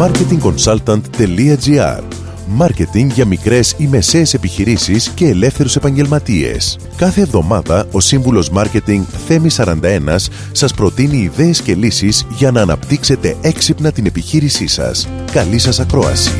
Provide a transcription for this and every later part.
marketingconsultant.gr Μάρκετινγκ για μικρές ή μεσαίες επιχειρήσεις και ελεύθερους επαγγελματίες. Κάθε εβδομάδα ο σύμβουλος Μάρκετινγκ Θέμη 41 σας προτείνει ιδέες και λύσεις για να αναπτύξετε έξυπνα την επιχείρησή σας. Καλή σας ακρόαση.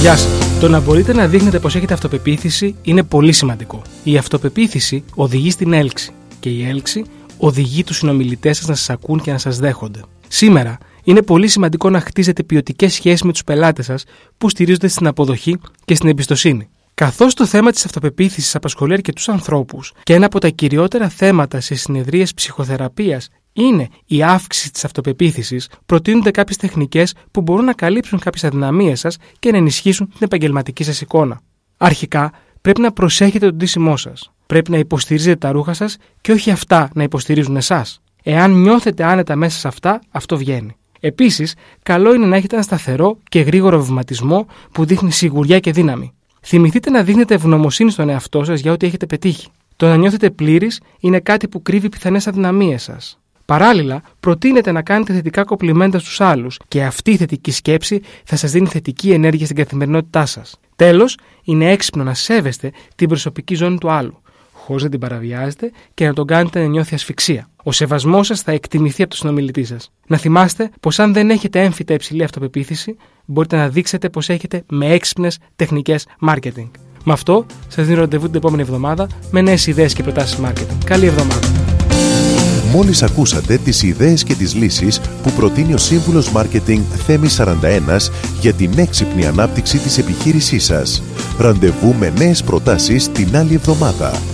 Γεια σας. Το να μπορείτε να δείχνετε πως έχετε αυτοπεποίθηση είναι πολύ σημαντικό. Η αυτοπεποίθηση οδηγεί στην έλξη και η έλξη οδηγεί τους συνομιλητές σας να σας ακούν και να σας δέχονται. Σήμερα είναι πολύ σημαντικό να χτίζετε ποιοτικές σχέσεις με τους πελάτες σας που στηρίζονται στην αποδοχή και στην εμπιστοσύνη. Καθώς το θέμα της αυτοπεποίθησης απασχολεί αρκετούς ανθρώπους και ένα από τα κυριότερα θέματα σε συνεδρίες ψυχοθεραπείας είναι η αύξηση της αυτοπεποίθησης, προτείνονται κάποιες τεχνικές που μπορούν να καλύψουν κάποιες αδυναμίες σας και να ενισχύσουν την επαγγελματική σας εικόνα. Αρχικά, πρέπει να προσέχετε τον τίσιμό σας. Πρέπει να υποστηρίζετε τα ρούχα σας και όχι αυτά να υποστηρίζουν εσάς. Εάν νιώθετε άνετα μέσα σε αυτά, αυτό βγαίνει. Επίσης, καλό είναι να έχετε ένα σταθερό και γρήγορο βηματισμό που δείχνει σιγουριά και δύναμη. Θυμηθείτε να δείχνετε ευγνωμοσύνη στον εαυτό σας για ό,τι έχετε πετύχει. Το να νιώθετε πλήρης είναι κάτι που κρύβει πιθανές αδυναμίες σας. Παράλληλα, προτείνετε να κάνετε θετικά κοπλιμέντα στους άλλους και αυτή η θετική σκέψη θα σας δίνει θετική ενέργεια στην καθημερινότητά σας. Τέλος, είναι έξυπνο να σέβεστε την προσωπική ζώνη του άλλου χωρίς να την παραβιάζετε και να τον κάνετε να νιώθει ασφυξία. Ο σεβασμός σας θα εκτιμηθεί από τον συνομιλητή σας. Να θυμάστε πως αν δεν έχετε έμφυτα υψηλή αυτοπεποίθηση, μπορείτε να δείξετε πως έχετε με έξυπνες τεχνικές marketing. Με αυτό, σας δίνω ραντεβού την επόμενη εβδομάδα με νέες ιδέες και προτάσεις marketing. Καλή εβδομάδα. Μόλις ακούσατε τις ιδέες και τις λύσεις που προτείνει ο Σύμβουλος Μάρκετινγκ Θέμης 41 για την έξυπνη ανάπτυξη της επιχείρησής σας. Ραντεβού με νέες προτάσεις την άλλη εβδομάδα